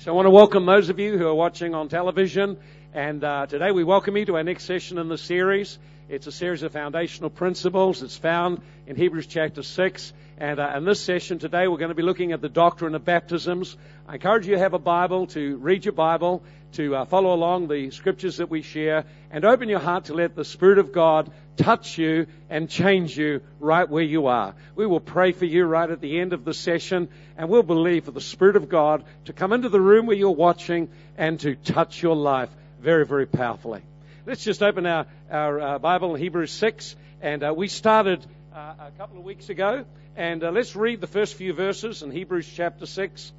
So I want to welcome those of you who are watching on television. And uh, today we welcome you to our next session in the series. It's a series of foundational principles. It's found in Hebrews chapter 6. And uh, in this session today, we're going to be looking at the doctrine of baptisms. I encourage you to have a Bible, to read your Bible, to uh, follow along the scriptures that we share, and open your heart to let the Spirit of God touch you and change you right where you are. We will pray for you right at the end of the session, and we'll believe for the Spirit of God to come into the room where you're watching and to touch your life very, very powerfully. Let's just open our, our uh, Bible in Hebrews 6, and uh, we started uh, a couple of weeks ago, and uh, let's read the first few verses in Hebrews chapter 6.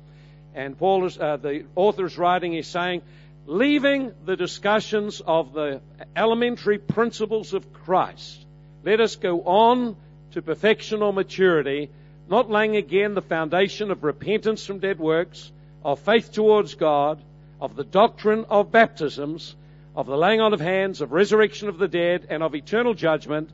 And Paul is, uh, the author is writing, he's saying, leaving the discussions of the elementary principles of Christ, let us go on to perfection or maturity, not laying again the foundation of repentance from dead works, of faith towards God, of the doctrine of baptisms, of the laying on of hands, of resurrection of the dead, and of eternal judgment.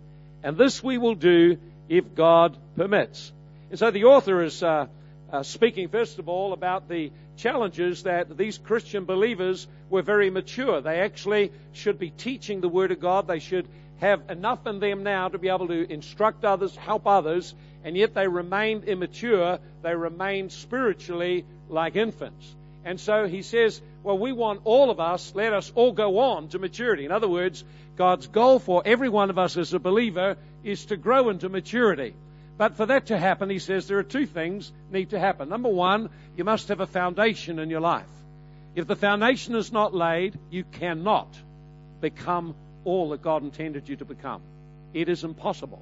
And this we will do if God permits. And so the author is uh, uh, speaking, first of all, about the challenges that these Christian believers were very mature. They actually should be teaching the Word of God. They should have enough in them now to be able to instruct others, help others, and yet they remained immature. They remained spiritually like infants. And so he says, well, we want all of us, let us all go on to maturity. In other words, God's goal for every one of us as a believer is to grow into maturity. But for that to happen, he says there are two things need to happen. Number one, you must have a foundation in your life. If the foundation is not laid, you cannot become all that God intended you to become. It is impossible.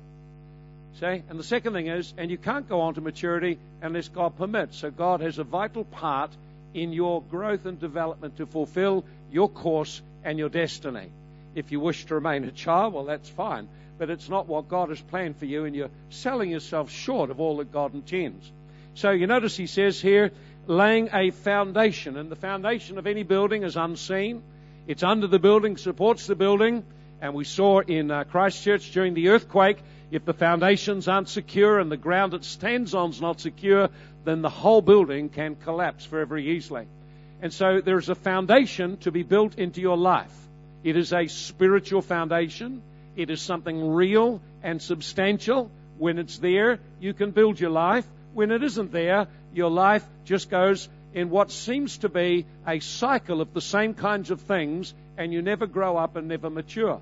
See? And the second thing is, and you can't go on to maturity unless God permits. So God has a vital part in your growth and development to fulfill your course and your destiny. If you wish to remain a child, well, that's fine but it's not what God has planned for you, and you're selling yourself short of all that God intends. So you notice he says here, laying a foundation, and the foundation of any building is unseen. It's under the building, supports the building, and we saw in uh, Christchurch during the earthquake, if the foundations aren't secure and the ground it stands on is not secure, then the whole building can collapse very, easily. And so there is a foundation to be built into your life. It is a spiritual foundation. It is something real and substantial. When it's there, you can build your life. When it isn't there, your life just goes in what seems to be a cycle of the same kinds of things, and you never grow up and never mature.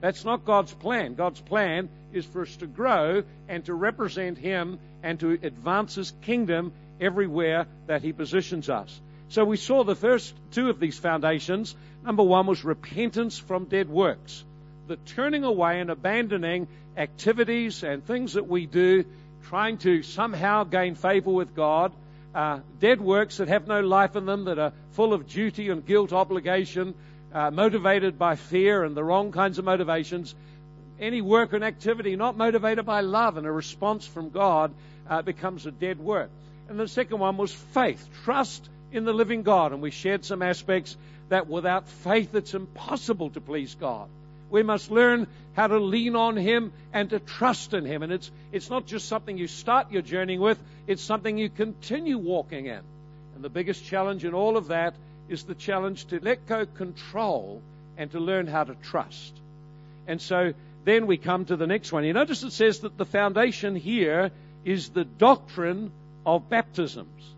That's not God's plan. God's plan is for us to grow and to represent Him and to advance His kingdom everywhere that He positions us. So we saw the first two of these foundations. Number one was repentance from dead works the turning away and abandoning activities and things that we do, trying to somehow gain favor with God, uh, dead works that have no life in them, that are full of duty and guilt, obligation, uh, motivated by fear and the wrong kinds of motivations. Any work and activity not motivated by love and a response from God uh, becomes a dead work. And the second one was faith, trust in the living God. And we shared some aspects that without faith it's impossible to please God. We must learn how to lean on Him and to trust in Him. And it's, it's not just something you start your journey with, it's something you continue walking in. And the biggest challenge in all of that is the challenge to let go control and to learn how to trust. And so then we come to the next one. You notice it says that the foundation here is the doctrine of baptisms.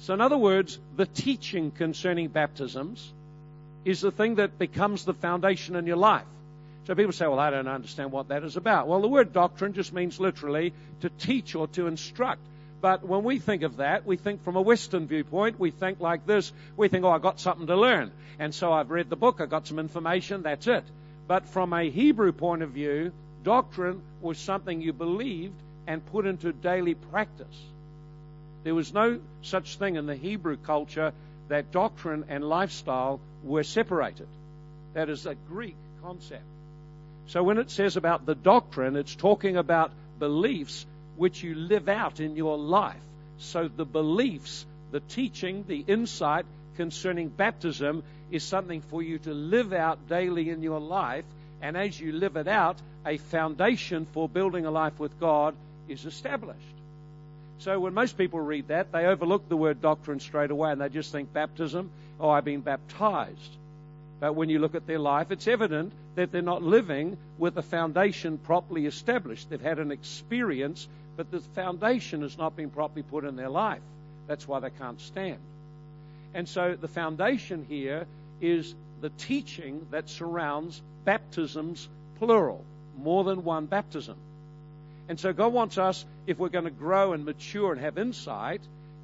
So, in other words, the teaching concerning baptisms is the thing that becomes the foundation in your life. So people say, well, I don't understand what that is about. Well, the word doctrine just means literally to teach or to instruct. But when we think of that, we think from a Western viewpoint. We think like this. We think, oh, I got something to learn. And so I've read the book. I got some information. That's it. But from a Hebrew point of view, doctrine was something you believed and put into daily practice. There was no such thing in the Hebrew culture that doctrine and lifestyle were separated. That is a Greek concept. So when it says about the doctrine, it's talking about beliefs which you live out in your life. So the beliefs, the teaching, the insight concerning baptism is something for you to live out daily in your life. And as you live it out, a foundation for building a life with God is established. So when most people read that, they overlook the word doctrine straight away and they just think baptism, oh, I've been baptized. But when you look at their life, it's evident that they're not living with a foundation properly established. They've had an experience, but the foundation has not been properly put in their life. That's why they can't stand. And so the foundation here is the teaching that surrounds baptisms, plural, more than one baptism. And so God wants us, if we're going to grow and mature and have insight,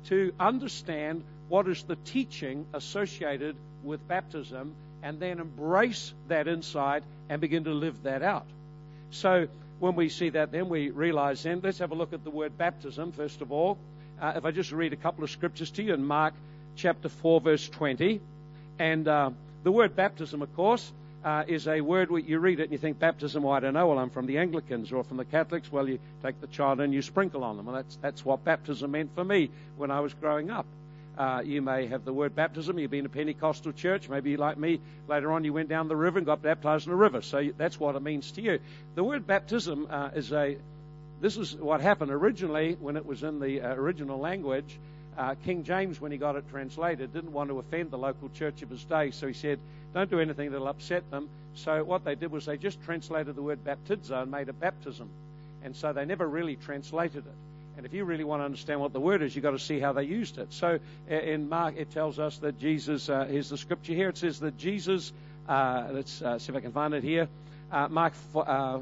to understand what is the teaching associated with baptism and then embrace that insight and begin to live that out. So when we see that, then we realize then, let's have a look at the word baptism, first of all. Uh, if I just read a couple of scriptures to you in Mark chapter 4, verse 20. And uh, the word baptism, of course, uh, is a word where you read it and you think baptism. Well, I don't know. Well, I'm from the Anglicans or from the Catholics. Well, you take the child and you sprinkle on them. And that's that's what baptism meant for me when I was growing up. Uh, you may have the word baptism. You've been a Pentecostal church. Maybe, like me, later on you went down the river and got baptized in a river. So that's what it means to you. The word baptism uh, is a. This is what happened originally when it was in the uh, original language. Uh, King James, when he got it translated, didn't want to offend the local church of his day, so he said, "Don't do anything that'll upset them." So what they did was they just translated the word baptizo and made it baptism, and so they never really translated it. And if you really want to understand what the word is, you've got to see how they used it. So in Mark, it tells us that Jesus, uh, here's the scripture here. It says that Jesus, uh, let's uh, see if I can find it here. Uh, Mark, uh, uh,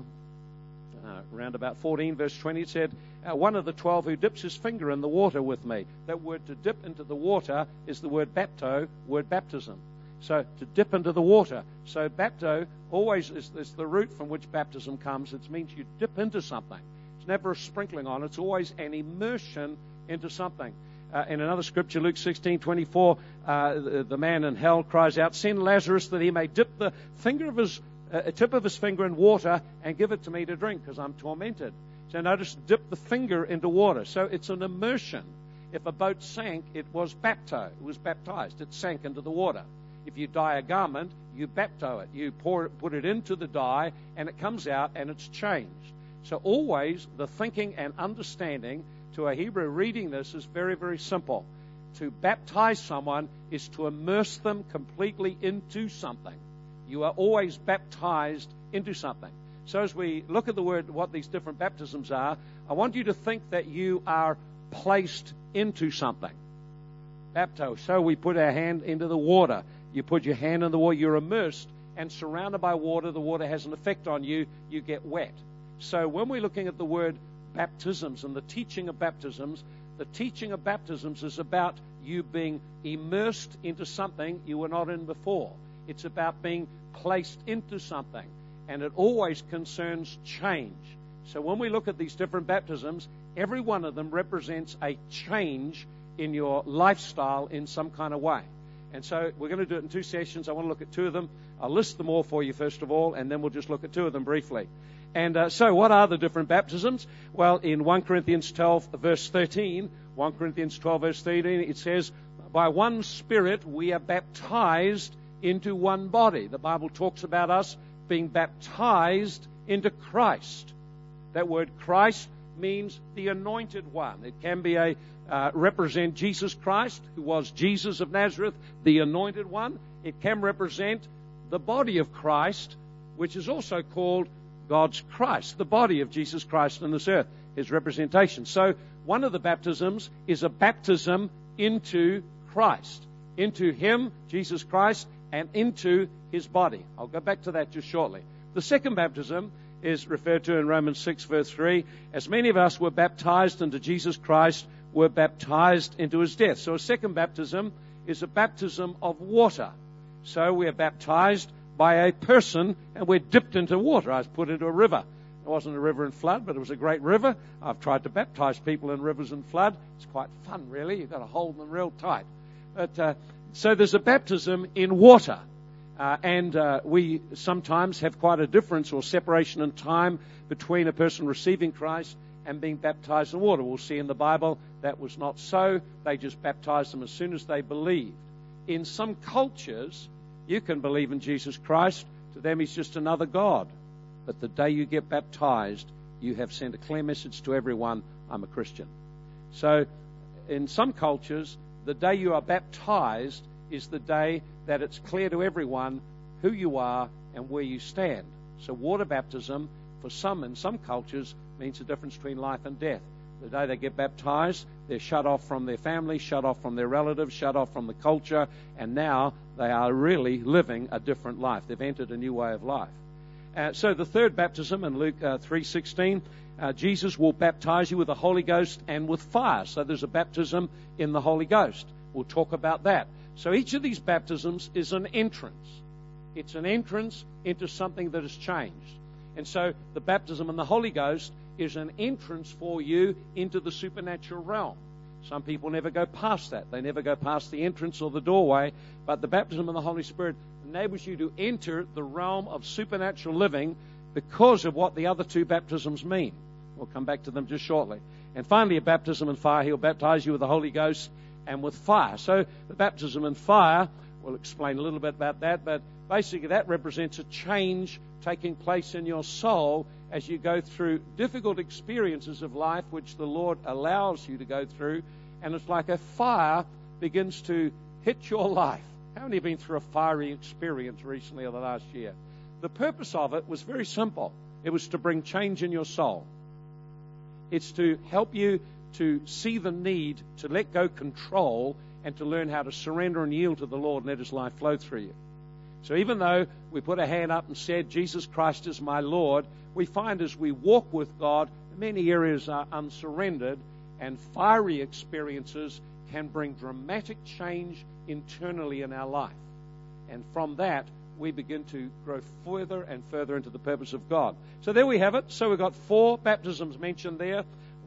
around about 14, verse 20, it said, One of the twelve who dips his finger in the water with me. That word to dip into the water is the word bapto, word baptism. So to dip into the water. So bapto always is, is the root from which baptism comes. It means you dip into something. It's never a sprinkling on. It's always an immersion into something. Uh, in another scripture, Luke 16, 24, uh, the, the, man in hell cries out, Send Lazarus that he may dip the finger of his, uh, tip of his finger in water and give it to me to drink because I'm tormented. So notice, dip the finger into water. So it's an immersion. If a boat sank, it was bapto. It was baptized. It sank into the water. If you dye a garment, you bapto it. You pour, put it into the dye and it comes out and it's changed. So always the thinking and understanding to a Hebrew reading this is very, very simple. To baptize someone is to immerse them completely into something. You are always baptized into something. So as we look at the word, what these different baptisms are, I want you to think that you are placed into something. Bapto. So we put our hand into the water. You put your hand in the water, you're immersed and surrounded by water. The water has an effect on you. You get wet. So when we're looking at the word baptisms and the teaching of baptisms, the teaching of baptisms is about you being immersed into something you were not in before. It's about being placed into something. And it always concerns change. So when we look at these different baptisms, every one of them represents a change in your lifestyle in some kind of way. And so we're going to do it in two sessions. I want to look at two of them. I'll list them all for you first of all, and then we'll just look at two of them briefly. And uh, so, what are the different baptisms? Well, in 1 Corinthians 12, verse 13, 1 Corinthians 12, verse 13, it says, By one Spirit we are baptized into one body. The Bible talks about us being baptized into Christ. That word Christ means the anointed one. It can be a uh, represent Jesus Christ, who was Jesus of Nazareth, the anointed one. It can represent the body of Christ, which is also called God's Christ, the body of Jesus Christ on this earth, his representation. So one of the baptisms is a baptism into Christ, into him, Jesus Christ, and into his body. I'll go back to that just shortly. The second baptism is referred to in Romans 6 verse 3. As many of us were baptized into Jesus Christ, were baptized into his death. So a second baptism is a baptism of water. So we are baptized by a person and we're dipped into water. I was put into a river. It wasn't a river in flood, but it was a great river. I've tried to baptize people in rivers and flood. It's quite fun, really. You've got to hold them real tight. But, uh, so there's a baptism in water. Uh, and uh, we sometimes have quite a difference or separation in time between a person receiving Christ and being baptized in water. We'll see in the Bible that was not so. They just baptized them as soon as they believed. In some cultures, you can believe in Jesus Christ. To them, he's just another God. But the day you get baptized, you have sent a clear message to everyone I'm a Christian. So, in some cultures, the day you are baptized is the day that it's clear to everyone who you are and where you stand. So, water baptism, for some in some cultures, means the difference between life and death. The day they get baptized, they're shut off from their family, shut off from their relatives, shut off from the culture, and now they are really living a different life. They've entered a new way of life. Uh, so the third baptism in Luke uh, 3:16, uh, Jesus will baptize you with the Holy Ghost and with fire. So there's a baptism in the Holy Ghost. We'll talk about that. So each of these baptisms is an entrance. It's an entrance into something that has changed. And so the baptism in the Holy Ghost is an entrance for you into the supernatural realm. Some people never go past that. They never go past the entrance or the doorway. But the baptism in the Holy Spirit enables you to enter the realm of supernatural living because of what the other two baptisms mean. We'll come back to them just shortly. And finally, a baptism in fire. He'll baptize you with the Holy Ghost and with fire. So the baptism in fire, we'll explain a little bit about that, but basically that represents a change taking place in your soul as you go through difficult experiences of life, which the Lord allows you to go through. And it's like a fire begins to hit your life. How many have been through a fiery experience recently or the last year? The purpose of it was very simple. It was to bring change in your soul. It's to help you to see the need to let go control and to learn how to surrender and yield to the Lord and let His life flow through you. So even though we put a hand up and said, Jesus Christ is my Lord, we find as we walk with God, many areas are unsurrendered, and fiery experiences can bring dramatic change internally in our life. And from that, we begin to grow further and further into the purpose of God. So there we have it. So we've got four baptisms mentioned there.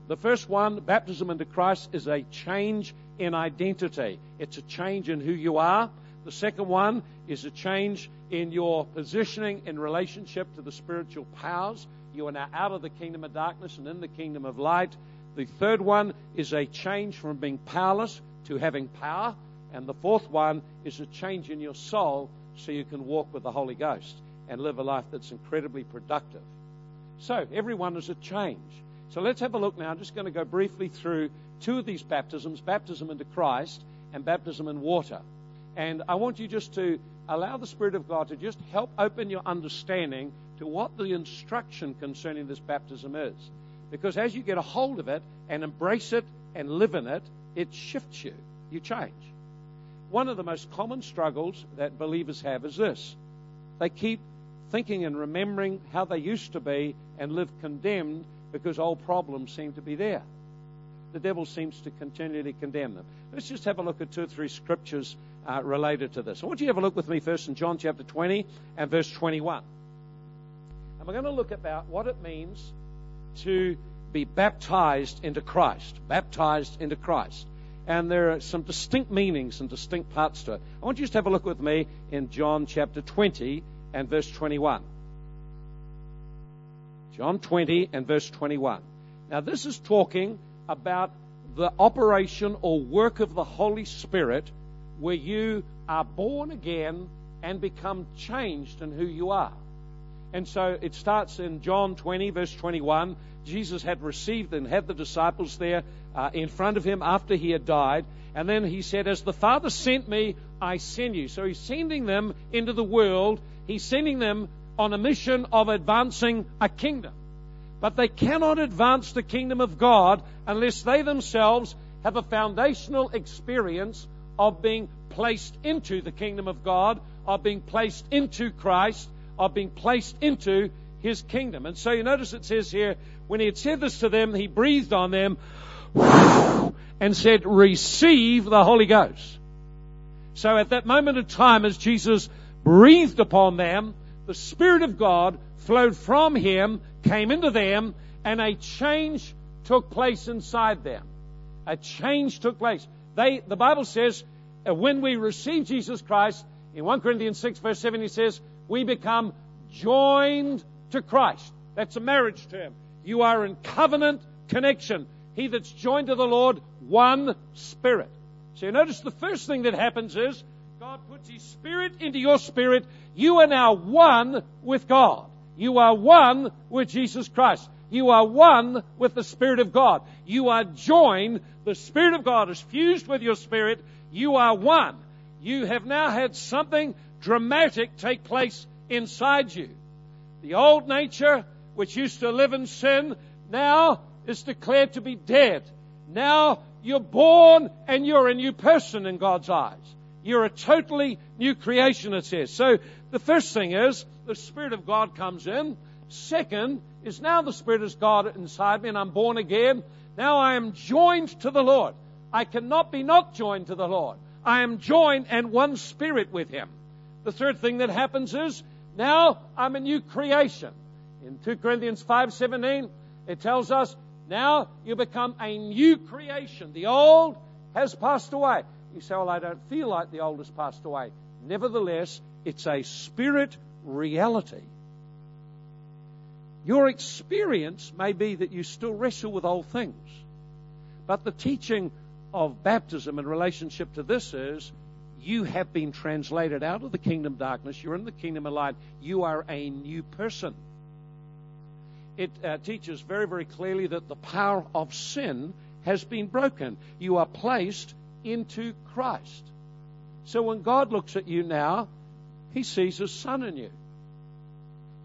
The first one, baptism into Christ, is a change in identity. It's a change in who you are. The second one is a change in your positioning in relationship to the spiritual powers. You are now out of the kingdom of darkness and in the kingdom of light. The third one is a change from being powerless to having power. And the fourth one is a change in your soul so you can walk with the Holy Ghost and live a life that's incredibly productive. So, everyone is a change. So, let's have a look now. I'm just going to go briefly through two of these baptisms baptism into Christ and baptism in water. And I want you just to allow the Spirit of God to just help open your understanding to what the instruction concerning this baptism is. Because as you get a hold of it and embrace it and live in it, it shifts you. You change. One of the most common struggles that believers have is this they keep thinking and remembering how they used to be and live condemned because old problems seem to be there. The devil seems to continually condemn them. Let's just have a look at two or three scriptures uh, related to this. I want you to have a look with me first in John chapter 20 and verse 21. And we're going to look about what it means to be baptized into Christ. Baptized into Christ. And there are some distinct meanings and distinct parts to it. I want you to have a look with me in John chapter 20 and verse 21. John 20 and verse 21. Now, this is talking about the operation or work of the Holy Spirit where you are born again and become changed in who you are. And so it starts in John 20, verse 21. Jesus had received and had the disciples there uh, in front of him after he had died. And then he said, As the Father sent me, I send you. So he's sending them into the world. He's sending them on a mission of advancing a kingdom. But they cannot advance the kingdom of God unless they themselves have a foundational experience of being placed into the kingdom of God, of being placed into Christ, of being placed into his kingdom. And so you notice it says here, when he had said this to them, he breathed on them and said, Receive the Holy Ghost. So at that moment of time, as Jesus breathed upon them, the Spirit of God flowed from him, came into them, and a change took place inside them. A change took place. They, the Bible says, uh, when we receive Jesus Christ, in 1 Corinthians 6 verse 7 he says, we become joined to Christ. That's a marriage term. You are in covenant connection. He that's joined to the Lord, one spirit. So you notice the first thing that happens is God puts His Spirit into your spirit. You are now one with God. You are one with Jesus Christ. you are one with the Spirit of God. You are joined. The Spirit of God is fused with your spirit. You are one. You have now had something dramatic take place inside you. The old nature, which used to live in sin, now is declared to be dead. Now you're born and you're a new person in God's eyes. You're a totally new creation, it says. So the first thing is the Spirit of God comes in. Second is now the Spirit of God inside me and I'm born again. Now I am joined to the Lord. I cannot be not joined to the Lord. I am joined and one spirit with Him. The third thing that happens is now I'm a new creation. In 2 Corinthians 5:17, it tells us, now you become a new creation. The old has passed away. You say, well, I don't feel like the old has passed away. Nevertheless, it's a spirit reality. Your experience may be that you still wrestle with old things. But the teaching of baptism in relationship to this is you have been translated out of the kingdom of darkness. You're in the kingdom of light. You are a new person. It uh, teaches very, very clearly that the power of sin has been broken. You are placed into Christ. So when God looks at you now, he sees his son in you.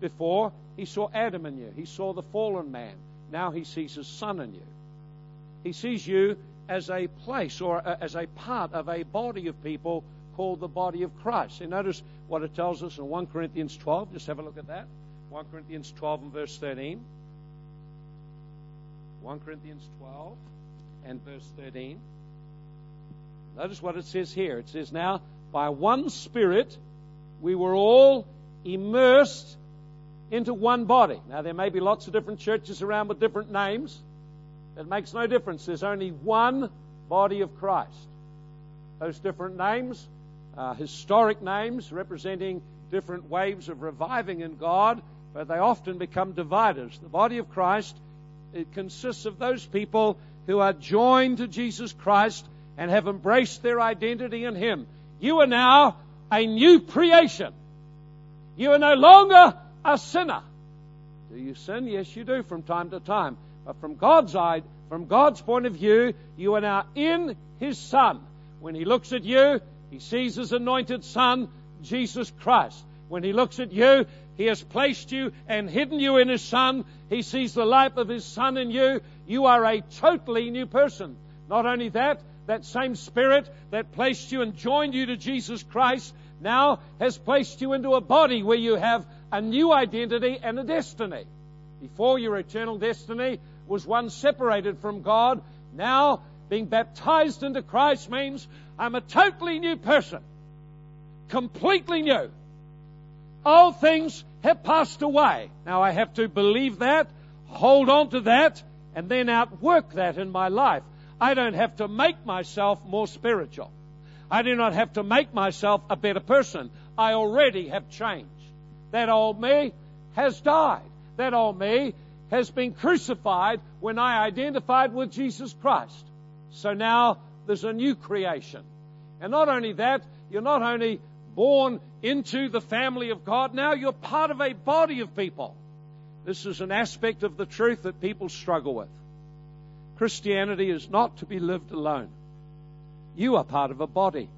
Before, he saw Adam in you. He saw the fallen man. Now he sees his son in you. He sees you as a place or as a part of a body of people called the body of Christ. And notice what it tells us in 1 Corinthians 12. Just have a look at that. 1 Corinthians 12 and verse 13. 1 Corinthians 12 and verse 13. Notice what it says here. It says, Now, by one Spirit, we were all immersed into one body. Now, there may be lots of different churches around with different names. It makes no difference. There's only one body of Christ. Those different names, uh, historic names representing different waves of reviving in God, but they often become dividers. The body of Christ, it consists of those people who are joined to Jesus Christ and have embraced their identity in Him. You are now a new creation. You are no longer a sinner. Do you sin? Yes, you do from time to time. But from God's side, from God's point of view, you are now in His Son. When He looks at you, He sees His anointed Son, Jesus Christ. When He looks at you, He has placed you and hidden you in His Son. He sees the life of His Son in you. You are a totally new person. Not only that, that same Spirit that placed you and joined you to Jesus Christ now has placed you into a body where you have a new identity and a destiny. Before your eternal destiny was one separated from God. Now, being baptized into Christ means I'm a totally new person. Completely new. All things have passed away. Now I have to believe that, hold on to that, and then outwork that in my life. I don't have to make myself more spiritual. I do not have to make myself a better person. I already have changed. That old me has died. That old me has been crucified when I identified with Jesus Christ. So now there's a new creation. And not only that, you're not only born into the family of God, now you're part of a body of people. This is an aspect of the truth that people struggle with. Christianity is not to be lived alone. You are part of a body.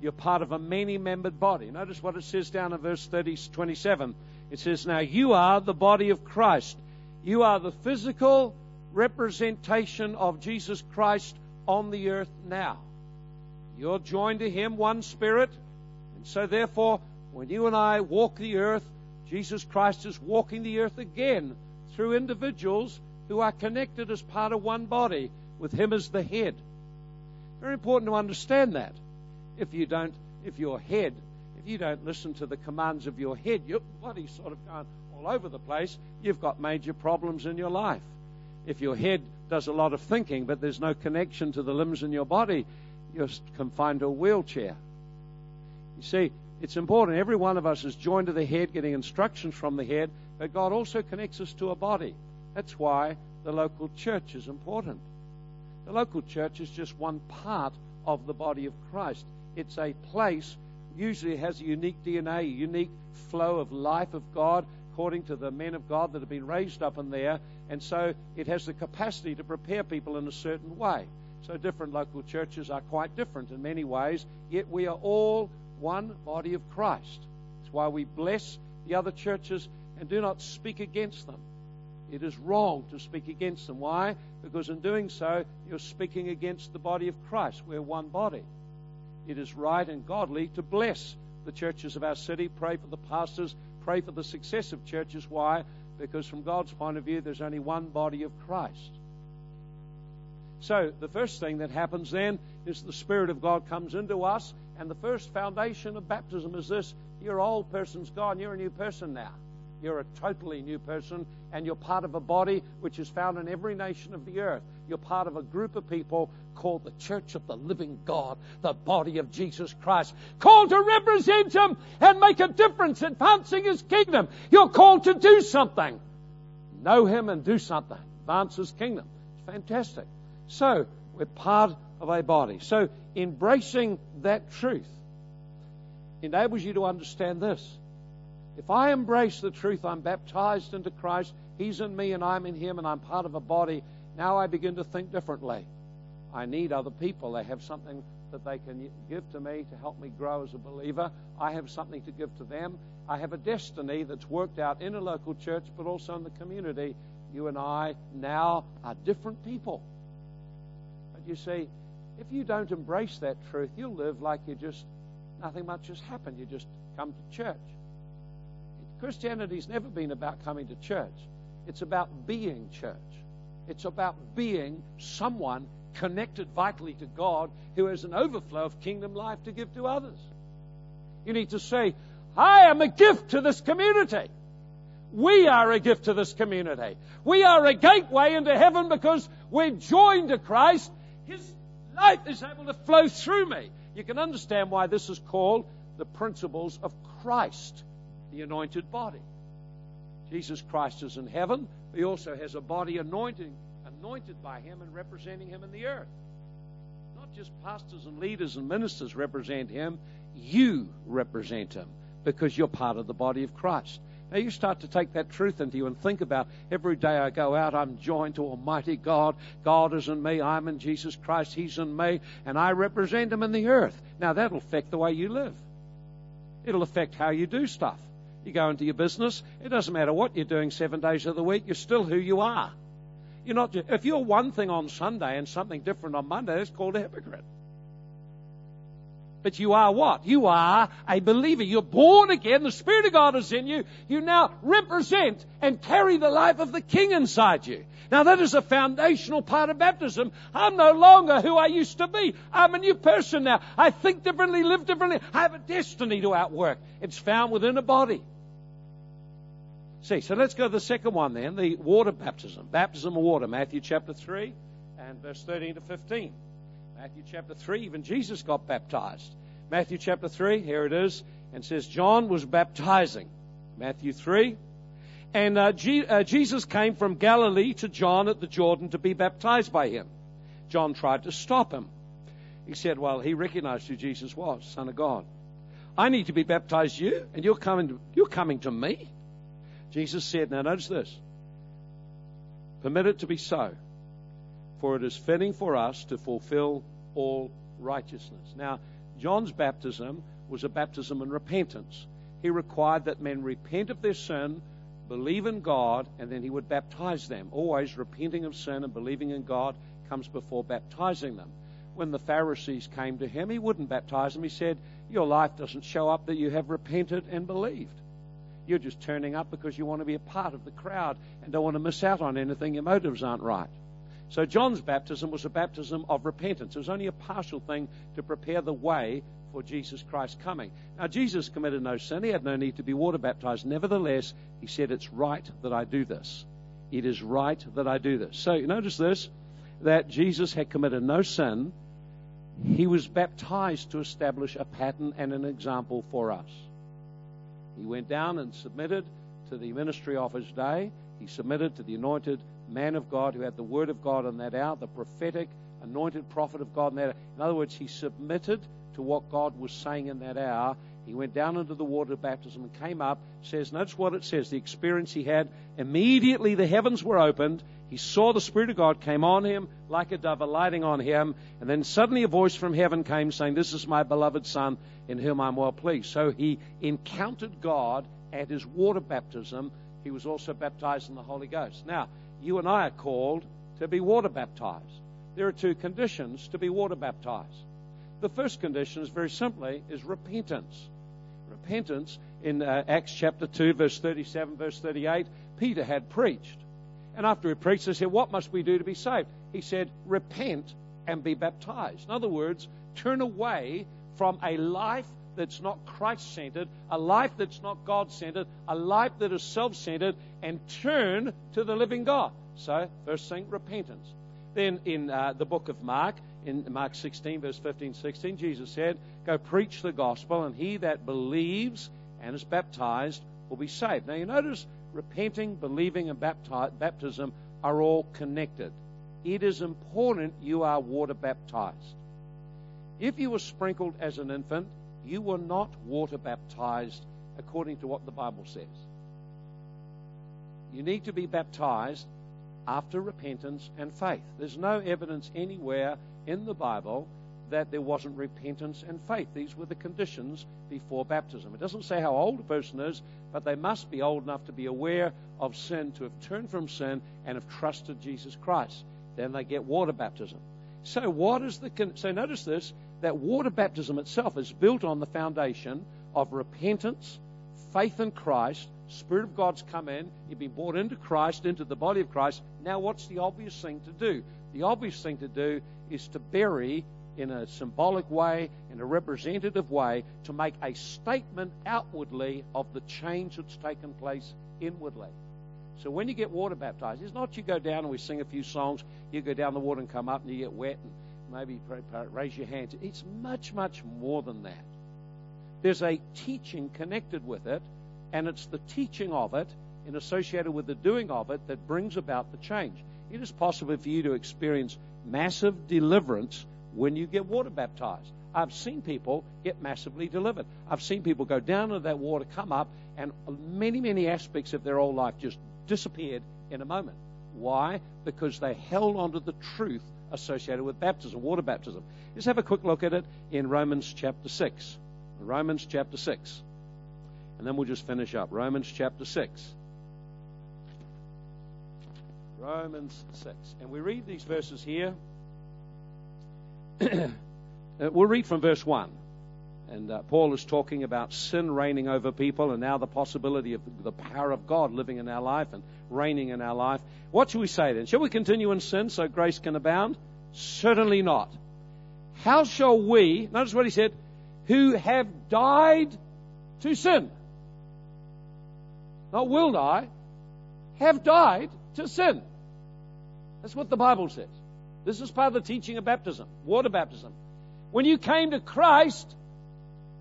You're part of a many membered body. Notice what it says down in verse 30, 27. It says, Now you are the body of Christ. You are the physical representation of Jesus Christ on the earth now. You're joined to Him, one Spirit. And so, therefore, when you and I walk the earth, Jesus Christ is walking the earth again through individuals who are connected as part of one body, with Him as the head. Very important to understand that. If you don't, if your head, if you don't listen to the commands of your head, your body's sort of going all over the place, you've got major problems in your life. If your head does a lot of thinking, but there's no connection to the limbs in your body, you're confined to a wheelchair. You see, it's important. Every one of us is joined to the head, getting instructions from the head, but God also connects us to a body. That's why the local church is important. The local church is just one part of the body of Christ. It's a place, usually has a unique DNA, unique flow of life of God, according to the men of God that have been raised up in there. And so it has the capacity to prepare people in a certain way. So different local churches are quite different in many ways, yet we are all one body of Christ. That's why we bless the other churches and do not speak against them. It is wrong to speak against them. Why? Because in doing so, you're speaking against the body of Christ. We're one body. It is right and godly to bless the churches of our city, pray for the pastors, pray for the success of churches. Why? Because from God's point of view, there's only one body of Christ. So, the first thing that happens then is the Spirit of God comes into us, and the first foundation of baptism is this your old person's gone, you're a new person now. You're a totally new person, and you're part of a body which is found in every nation of the earth. You're part of a group of people called the Church of the Living God, the body of Jesus Christ, called to represent Him and make a difference advancing His kingdom. You're called to do something. Know Him and do something. Advance His kingdom. It's fantastic. So, we're part of a body. So, embracing that truth enables you to understand this. If I embrace the truth, I'm baptized into Christ, He's in me and I'm in Him, and I'm part of a body, now I begin to think differently. I need other people. They have something that they can give to me to help me grow as a believer. I have something to give to them. I have a destiny that's worked out in a local church, but also in the community. You and I now are different people. But you see, if you don't embrace that truth, you'll live like you just, nothing much has happened. You just come to church. Christianity's never been about coming to church. It's about being church. It's about being someone connected vitally to God who has an overflow of kingdom life to give to others. You need to say, I am a gift to this community. We are a gift to this community. We are a gateway into heaven because we're joined to Christ. His life is able to flow through me. You can understand why this is called the principles of Christ the anointed body. Jesus Christ is in heaven. He also has a body anointing, anointed by Him and representing Him in the earth. Not just pastors and leaders and ministers represent Him, you represent Him because you're part of the body of Christ. Now you start to take that truth into you and think about every day I go out, I'm joined to Almighty God. God is in me. I'm in Jesus Christ. He's in me. And I represent Him in the earth. Now that'll affect the way you live. It'll affect how you do stuff. You go into your business, it doesn't matter what you're doing seven days of the week, you're still who you are. You're not, if you're one thing on Sunday and something different on Monday, it's called a hypocrite. But you are what? You are a believer. You're born again. The Spirit of God is in you. You now represent and carry the life of the King inside you. Now that is a foundational part of baptism. I'm no longer who I used to be. I'm a new person now. I think differently, live differently. I have a destiny to outwork. It's found within a body. See, so let's go to the second one then, the water baptism. Baptism of water, Matthew chapter 3 and verse 13 to 15. Matthew chapter 3, even Jesus got baptized. Matthew chapter 3, here it is, and says, John was baptizing. Matthew 3. And uh, G- uh, Jesus came from Galilee to John at the Jordan to be baptized by him. John tried to stop him. He said, Well, he recognized who Jesus was, Son of God. I need to be baptized you, and you're coming to, you're coming to me. Jesus said, Now notice this. Permit it to be so, for it is fitting for us to fulfill all righteousness. Now, John's baptism was a baptism in repentance. He required that men repent of their sin, believe in God, and then he would baptize them. Always repenting of sin and believing in God comes before baptizing them. When the Pharisees came to him, he wouldn't baptize them. He said, Your life doesn't show up that you have repented and believed. You're just turning up because you want to be a part of the crowd and don't want to miss out on anything. Your motives aren't right. So John's baptism was a baptism of repentance. It was only a partial thing to prepare the way for Jesus Christ coming. Now, Jesus committed no sin. He had no need to be water baptized. Nevertheless, he said, It's right that I do this. It is right that I do this. So, you notice this that Jesus had committed no sin. He was baptized to establish a pattern and an example for us. He went down and submitted to the ministry of his day. He submitted to the anointed man of God who had the word of God in that hour, the prophetic anointed prophet of God in that hour. In other words, he submitted to what God was saying in that hour, He went down into the water of baptism and came up. Says, notice what it says, the experience he had. Immediately the heavens were opened. He saw the Spirit of God came on him like a dove alighting on him. And then suddenly a voice from heaven came saying, This is my beloved Son in whom I'm well pleased. So he encountered God at his water baptism. He was also baptized in the Holy Ghost. Now, you and I are called to be water baptized. There are two conditions to be water baptized. The first condition is very simply is repentance. Repentance in uh, Acts chapter 2 verse 37 verse 38 Peter had preached. And after he preached they said what must we do to be saved? He said repent and be baptized. In other words, turn away from a life that's not Christ centered, a life that's not God centered, a life that is self centered, and turn to the living God. So, first thing, repentance. Then in uh, the book of Mark, in Mark 16, verse 15, 16, Jesus said, Go preach the gospel, and he that believes and is baptized will be saved. Now, you notice repenting, believing, and baptism are all connected. It is important you are water baptized. If you were sprinkled as an infant, you were not water baptized according to what the Bible says. You need to be baptized after repentance and faith. There's no evidence anywhere in the Bible that there wasn't repentance and faith. These were the conditions before baptism. It doesn't say how old a person is, but they must be old enough to be aware of sin, to have turned from sin, and have trusted Jesus Christ. Then they get water baptism. So, what is the. Con- so, notice this that water baptism itself is built on the foundation of repentance, faith in Christ, Spirit of God's come in, you've been brought into Christ, into the body of Christ. Now, what's the obvious thing to do? The obvious thing to do is to bury in a symbolic way, in a representative way, to make a statement outwardly of the change that's taken place inwardly. So when you get water baptized, it's not you go down and we sing a few songs, you go down the water and come up and you get wet and maybe raise your hands. It's much, much more than that. There's a teaching connected with it, and it's the teaching of it and associated with the doing of it that brings about the change. It is possible for you to experience massive deliverance when you get water baptized. I've seen people get massively delivered. I've seen people go down into that water, come up, and many, many aspects of their old life just disappeared in a moment. Why? Because they held onto the truth associated with baptism, water baptism. Let's have a quick look at it in Romans chapter 6. Romans chapter 6. And then we'll just finish up. Romans chapter 6. Romans 6. And we read these verses here. we'll read from verse 1. And uh, Paul is talking about sin reigning over people and now the possibility of the power of God living in our life and reigning in our life. What shall we say then? Shall we continue in sin so grace can abound? Certainly not. How shall we, notice what he said, who have died to sin, not will die, have died to sin. That's what the Bible says. This is part of the teaching of baptism, water baptism. When you came to Christ,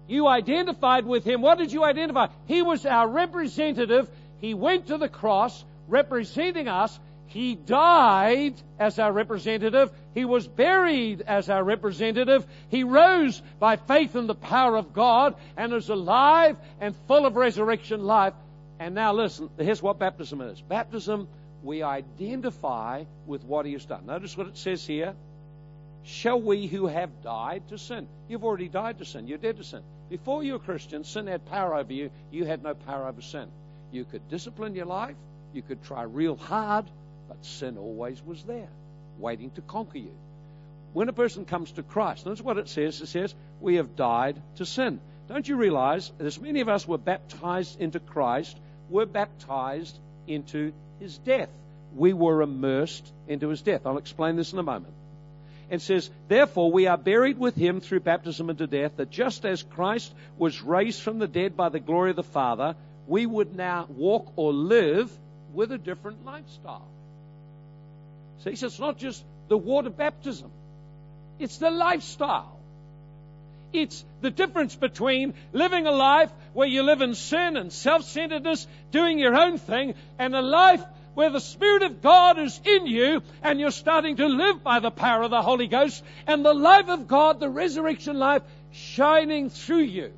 you identified with Him. What did you identify? He was our representative. He went to the cross representing us. He died as our representative. He was buried as our representative. He rose by faith in the power of God and is alive and full of resurrection life. And now listen, here's what baptism is. Baptism, we identify with what He has done. Notice what it says here. Shall we who have died to sin? You've already died to sin. You're dead to sin. Before you were Christian, sin had power over you. You had no power over sin. You could discipline your life. You could try real hard, but sin always was there, waiting to conquer you. When a person comes to Christ, notice what it says. It says, we have died to sin. Don't you realize, as many of us were baptized into Christ, were baptized into his death. We were immersed into his death. I'll explain this in a moment. And says, Therefore we are buried with him through baptism into death, that just as Christ was raised from the dead by the glory of the Father, we would now walk or live with a different lifestyle. So it's not just the water baptism, it's the lifestyle. It's the difference between living a life where you live in sin and self centeredness, doing your own thing, and a life where the Spirit of God is in you and you're starting to live by the power of the Holy Ghost and the life of God, the resurrection life, shining through you.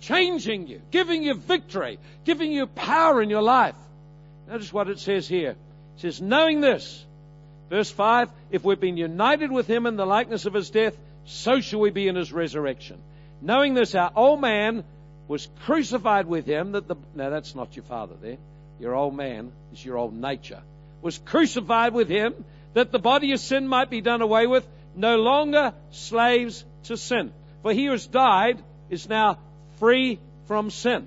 changing you, giving you victory, giving you power in your life. Notice what it says here. It says, knowing this, verse 5, if we've been united with him in the likeness of his death, so shall we be in his resurrection. Knowing this, our old man was crucified with him that the, now that's not your father there. Your old man is your old nature. Was crucified with him that the body of sin might be done away with, no longer slaves to sin. For he who has died is now free from sin.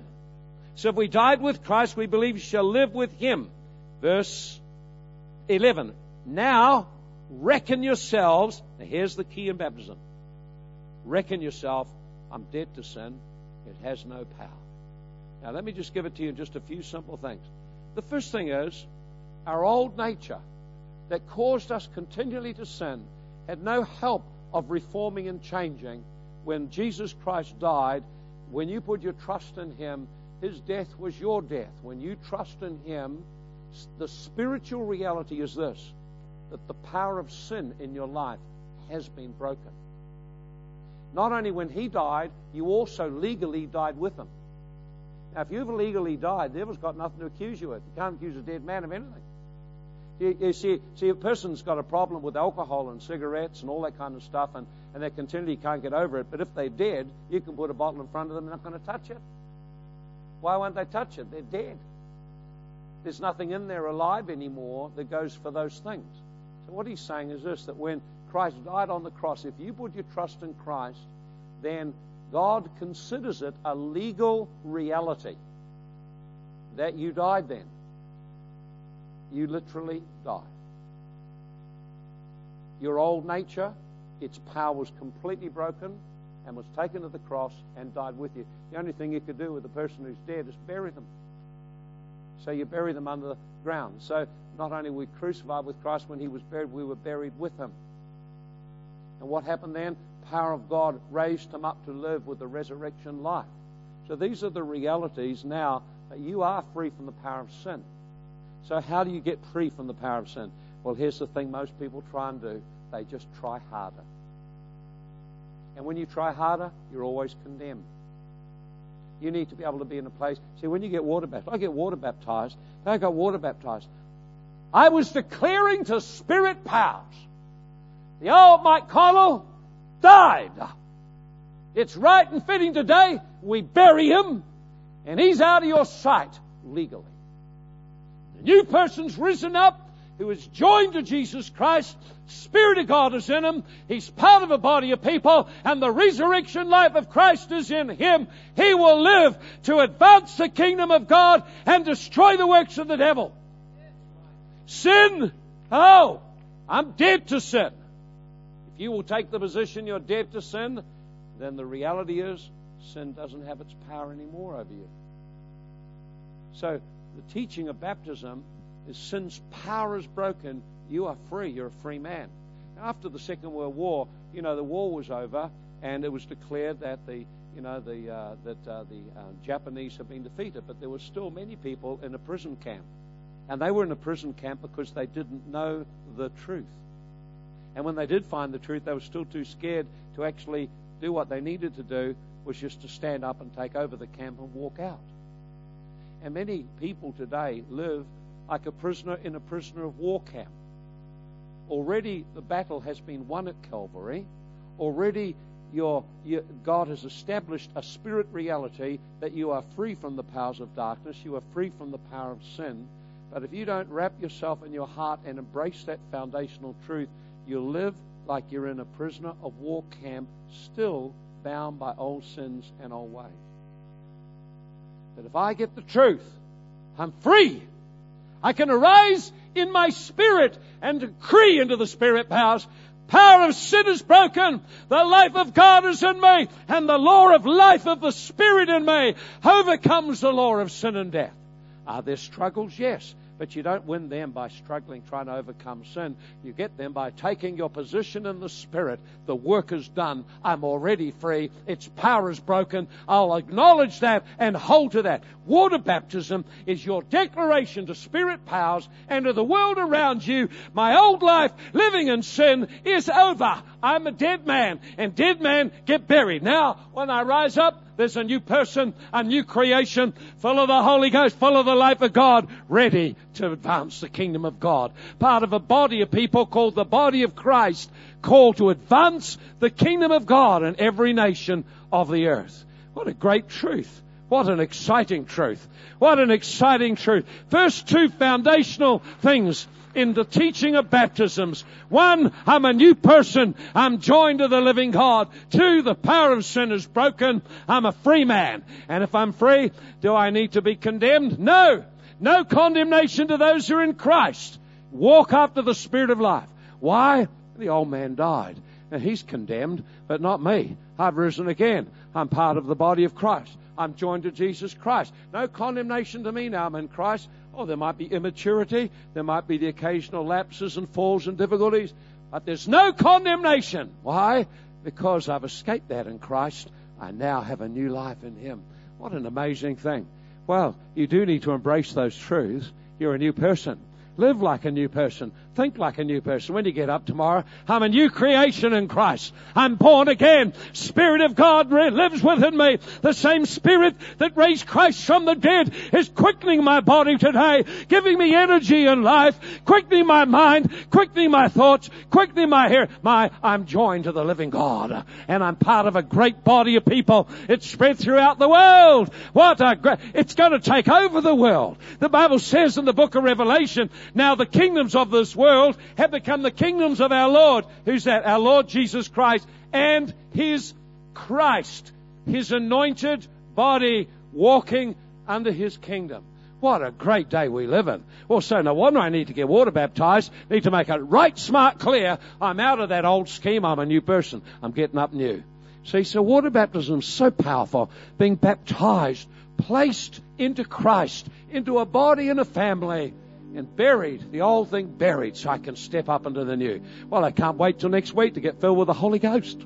So if we died with Christ, we believe we shall live with him. Verse 11. Now, reckon yourselves, now here's the key in baptism. Reckon yourself, I'm dead to sin. It has no power. Now let me just give it to you in just a few simple things. The first thing is, our old nature that caused us continually to sin had no help of reforming and changing when Jesus Christ died. When you put your trust in Him, His death was your death. When you trust in Him, the spiritual reality is this that the power of sin in your life has been broken. Not only when He died, you also legally died with Him. Now, if you've legally died, the devil's got nothing to accuse you with. You can't accuse a dead man of anything. You, you, see, see, a person's got a problem with alcohol and cigarettes and all that kind of stuff, and, and they continually can't get over it. But if they're dead, you can put a bottle in front of them, they're not going to touch it. Why won't they touch it? They're dead. There's nothing in there alive anymore that goes for those things. So what he's saying is this: that when Christ died on the cross, if you put your trust in Christ, then God considers it a legal reality that you died then. You literally died. Your old nature, its power was completely broken and was taken to the cross and died with you. The only thing you could do with a person who's dead is bury them. So you bury them under the ground. So not only were we crucified with Christ when he was buried, we were buried with him. And what happened then? Power of God raised him up to live with the resurrection life. So these are the realities now that you are free from the power of sin. So, how do you get free from the power of sin? Well, here's the thing most people try and do they just try harder. And when you try harder, you're always condemned. You need to be able to be in a place. See, when you get water baptized, I get water baptized. I got water baptized. I was declaring to spirit powers. The old Mike Connell died. It's right and fitting today we bury him, and he's out of your sight legally. The new person's risen up who is joined to Jesus Christ. Spirit of God is in him. He's part of a body of people and the resurrection life of Christ is in him. He will live to advance the kingdom of God and destroy the works of the devil. Sin, oh, I'm dead to sin. If you will take the position you're dead to sin, then the reality is sin doesn't have its power anymore over you. So the teaching of baptism is since power is broken, you are free. You're a free man. After the Second World War, you know, the war was over, and it was declared that the you know the uh, that uh, the uh, Japanese had been defeated, but there were still many people in a prison camp, and they were in a prison camp because they didn't know the truth. And when they did find the truth, they were still too scared to actually do what they needed to do, was just to stand up and take over the camp and walk out. And many people today live like a prisoner in a prisoner of war camp. Already the battle has been won at Calvary. Already your, your, God has established a spirit reality that you are free from the powers of darkness, you are free from the power of sin. But if you don't wrap yourself in your heart and embrace that foundational truth, you'll live like you're in a prisoner of war camp, still bound by old sins and old ways. But if I get the truth, I'm free. I can arise in my spirit and decree into the spirit powers. Power of sin is broken. The life of God is in me and the law of life of the spirit in me overcomes the law of sin and death. Are there struggles? Yes. But you don't win them by struggling trying to overcome sin. You get them by taking your position in the Spirit. The work is done. I'm already free. Its power is broken. I'll acknowledge that and hold to that. Water baptism is your declaration to spirit powers and to the world around you. My old life living in sin is over. I'm a dead man, and dead men get buried. Now, when I rise up, there's a new person, a new creation, full of the Holy Ghost, full of the life of God, ready to advance the kingdom of God. Part of a body of people called the body of Christ, called to advance the kingdom of God in every nation of the earth. What a great truth. What an exciting truth. What an exciting truth. First two foundational things in the teaching of baptisms. One, I'm a new person. I'm joined to the living God. Two, the power of sin is broken. I'm a free man. And if I'm free, do I need to be condemned? No. No condemnation to those who are in Christ. Walk after the Spirit of life. Why? The old man died. And he's condemned, but not me. I've risen again. I'm part of the body of Christ. I'm joined to Jesus Christ. No condemnation to me now I'm in Christ. Oh, there might be immaturity. There might be the occasional lapses and falls and difficulties. But there's no condemnation. Why? Because I've escaped that in Christ. I now have a new life in Him. What an amazing thing. Well, you do need to embrace those truths. You're a new person. Live like a new person. Think like a new person. When you get up tomorrow, I'm a new creation in Christ. I'm born again. Spirit of God lives within me. The same Spirit that raised Christ from the dead is quickening my body today, giving me energy and life, quickening my mind, quickening my thoughts, quickening my hair. My, I'm joined to the living God. And I'm part of a great body of people. It's spread throughout the world. What a great, it's going to take over the world. The Bible says in the book of Revelation now the kingdoms of this world have become the kingdoms of our Lord. Who's that? Our Lord Jesus Christ and His Christ. His anointed body walking under His kingdom. What a great day we live in. Well, so no wonder I need to get water baptized. Need to make it right smart clear. I'm out of that old scheme. I'm a new person. I'm getting up new. See, so water baptism is so powerful. Being baptized, placed into Christ, into a body and a family and buried, the old thing buried, so I can step up into the new. Well, I can't wait till next week to get filled with the Holy Ghost.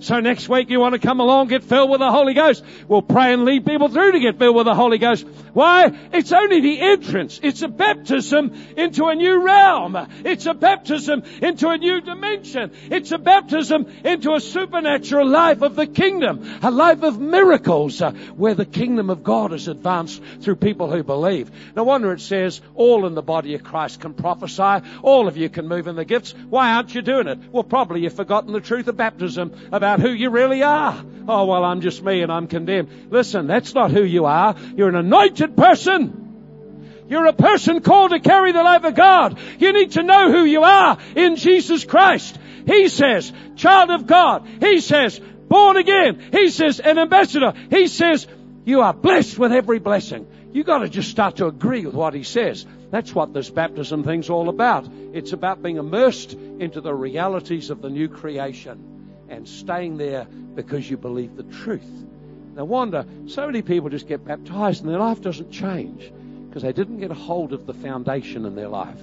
So next week you want to come along, get filled with the Holy Ghost. We'll pray and lead people through to get filled with the Holy Ghost. Why? It's only the entrance. It's a baptism into a new realm. It's a baptism into a new dimension. It's a baptism into a supernatural life of the kingdom. A life of miracles uh, where the kingdom of God is advanced through people who believe. No wonder it says all in the body of Christ can prophesy. All of you can move in the gifts. Why aren't you doing it? Well, probably you've forgotten the truth of baptism about about who you really are. Oh, well, I'm just me and I'm condemned. Listen, that's not who you are. You're an anointed person. You're a person called to carry the life of God. You need to know who you are in Jesus Christ. He says, child of God. He says, born again. He says, an ambassador. He says, you are blessed with every blessing. You gotta just start to agree with what he says. That's what this baptism thing's all about. It's about being immersed into the realities of the new creation and staying there because you believe the truth. No wonder so many people just get baptized and their life doesn't change because they didn't get a hold of the foundation in their life.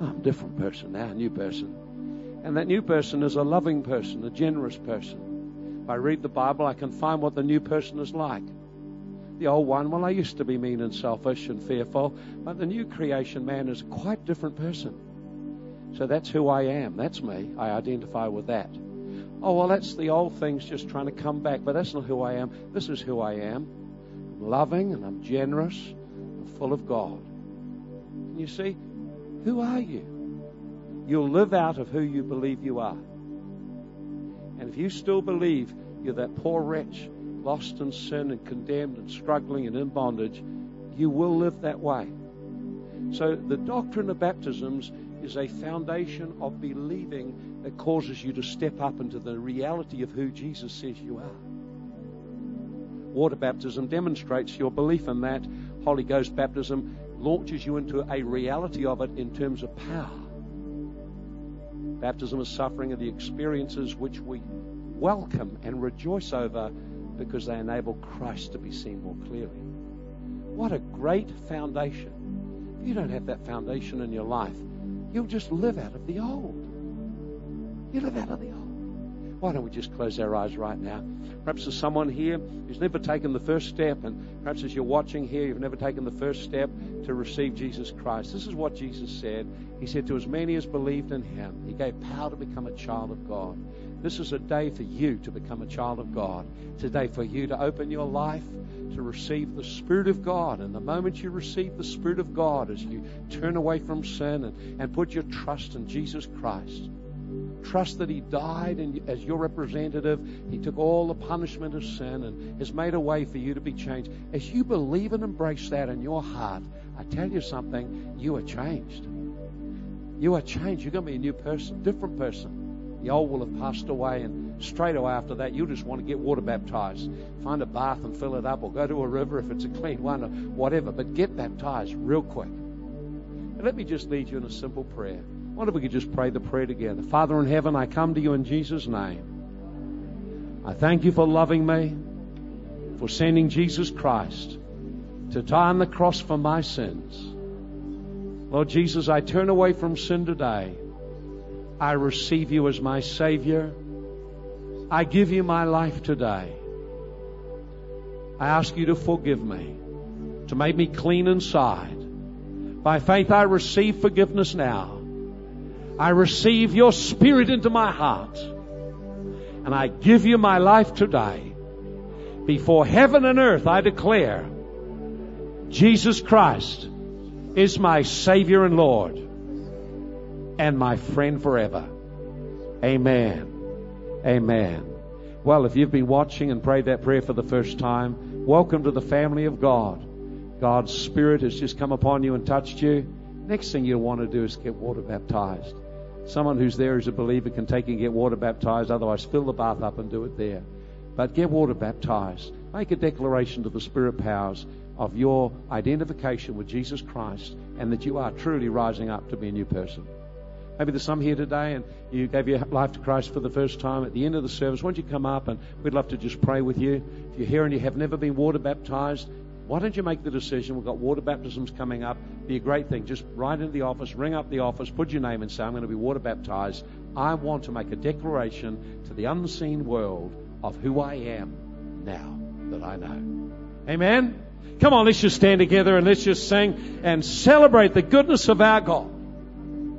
Oh, I'm a different person now, a new person. And that new person is a loving person, a generous person. If I read the Bible, I can find what the new person is like. The old one, well, I used to be mean and selfish and fearful, but the new creation man is a quite different person. So that's who I am. That's me. I identify with that oh, well, that's the old things just trying to come back, but that's not who I am. This is who I am. I'm loving and I'm generous. I'm full of God. And you see, who are you? You'll live out of who you believe you are. And if you still believe you're that poor wretch, lost in sin and condemned and struggling and in bondage, you will live that way. So the doctrine of baptisms is a foundation of believing that causes you to step up into the reality of who Jesus says you are. Water baptism demonstrates your belief in that. Holy Ghost baptism launches you into a reality of it in terms of power. Baptism is suffering are the experiences which we welcome and rejoice over because they enable Christ to be seen more clearly. What a great foundation. If you don't have that foundation in your life, you'll just live out of the old. You live out of the old. Why don't we just close our eyes right now? Perhaps there's someone here who's never taken the first step, and perhaps as you're watching here, you've never taken the first step to receive Jesus Christ. This is what Jesus said. He said, To as many as believed in him, he gave power to become a child of God. This is a day for you to become a child of God. Today for you to open your life to receive the Spirit of God. And the moment you receive the Spirit of God, as you turn away from sin and, and put your trust in Jesus Christ, trust that He died and as your representative, He took all the punishment of sin and has made a way for you to be changed. As you believe and embrace that in your heart, I tell you something, you are changed. You are changed. You're going to be a new person, different person. The old will have passed away, and straight away after that, you'll just want to get water baptized. Find a bath and fill it up, or go to a river if it's a clean one, or whatever. But get baptized real quick. And let me just lead you in a simple prayer. What if we could just pray the prayer together? Father in heaven, I come to you in Jesus' name. I thank you for loving me, for sending Jesus Christ to die on the cross for my sins. Lord Jesus, I turn away from sin today. I receive you as my Savior. I give you my life today. I ask you to forgive me, to make me clean inside. By faith, I receive forgiveness now. I receive your Spirit into my heart. And I give you my life today. Before heaven and earth, I declare Jesus Christ is my Savior and Lord and my friend forever. Amen. Amen. Well, if you've been watching and prayed that prayer for the first time, welcome to the family of God. God's Spirit has just come upon you and touched you. Next thing you'll want to do is get water baptized. Someone who's there as a believer can take and get water baptized. Otherwise, fill the bath up and do it there. But get water baptized. Make a declaration to the Spirit powers of your identification with Jesus Christ and that you are truly rising up to be a new person. Maybe there's some here today and you gave your life to Christ for the first time. At the end of the service, why don't you come up and we'd love to just pray with you. If you're here and you have never been water baptized, why don't you make the decision? We've got water baptisms coming up. Be a great thing. Just write into the office, ring up the office, put your name and say, I'm going to be water baptized. I want to make a declaration to the unseen world of who I am now that I know. Amen? Come on, let's just stand together and let's just sing and celebrate the goodness of our God.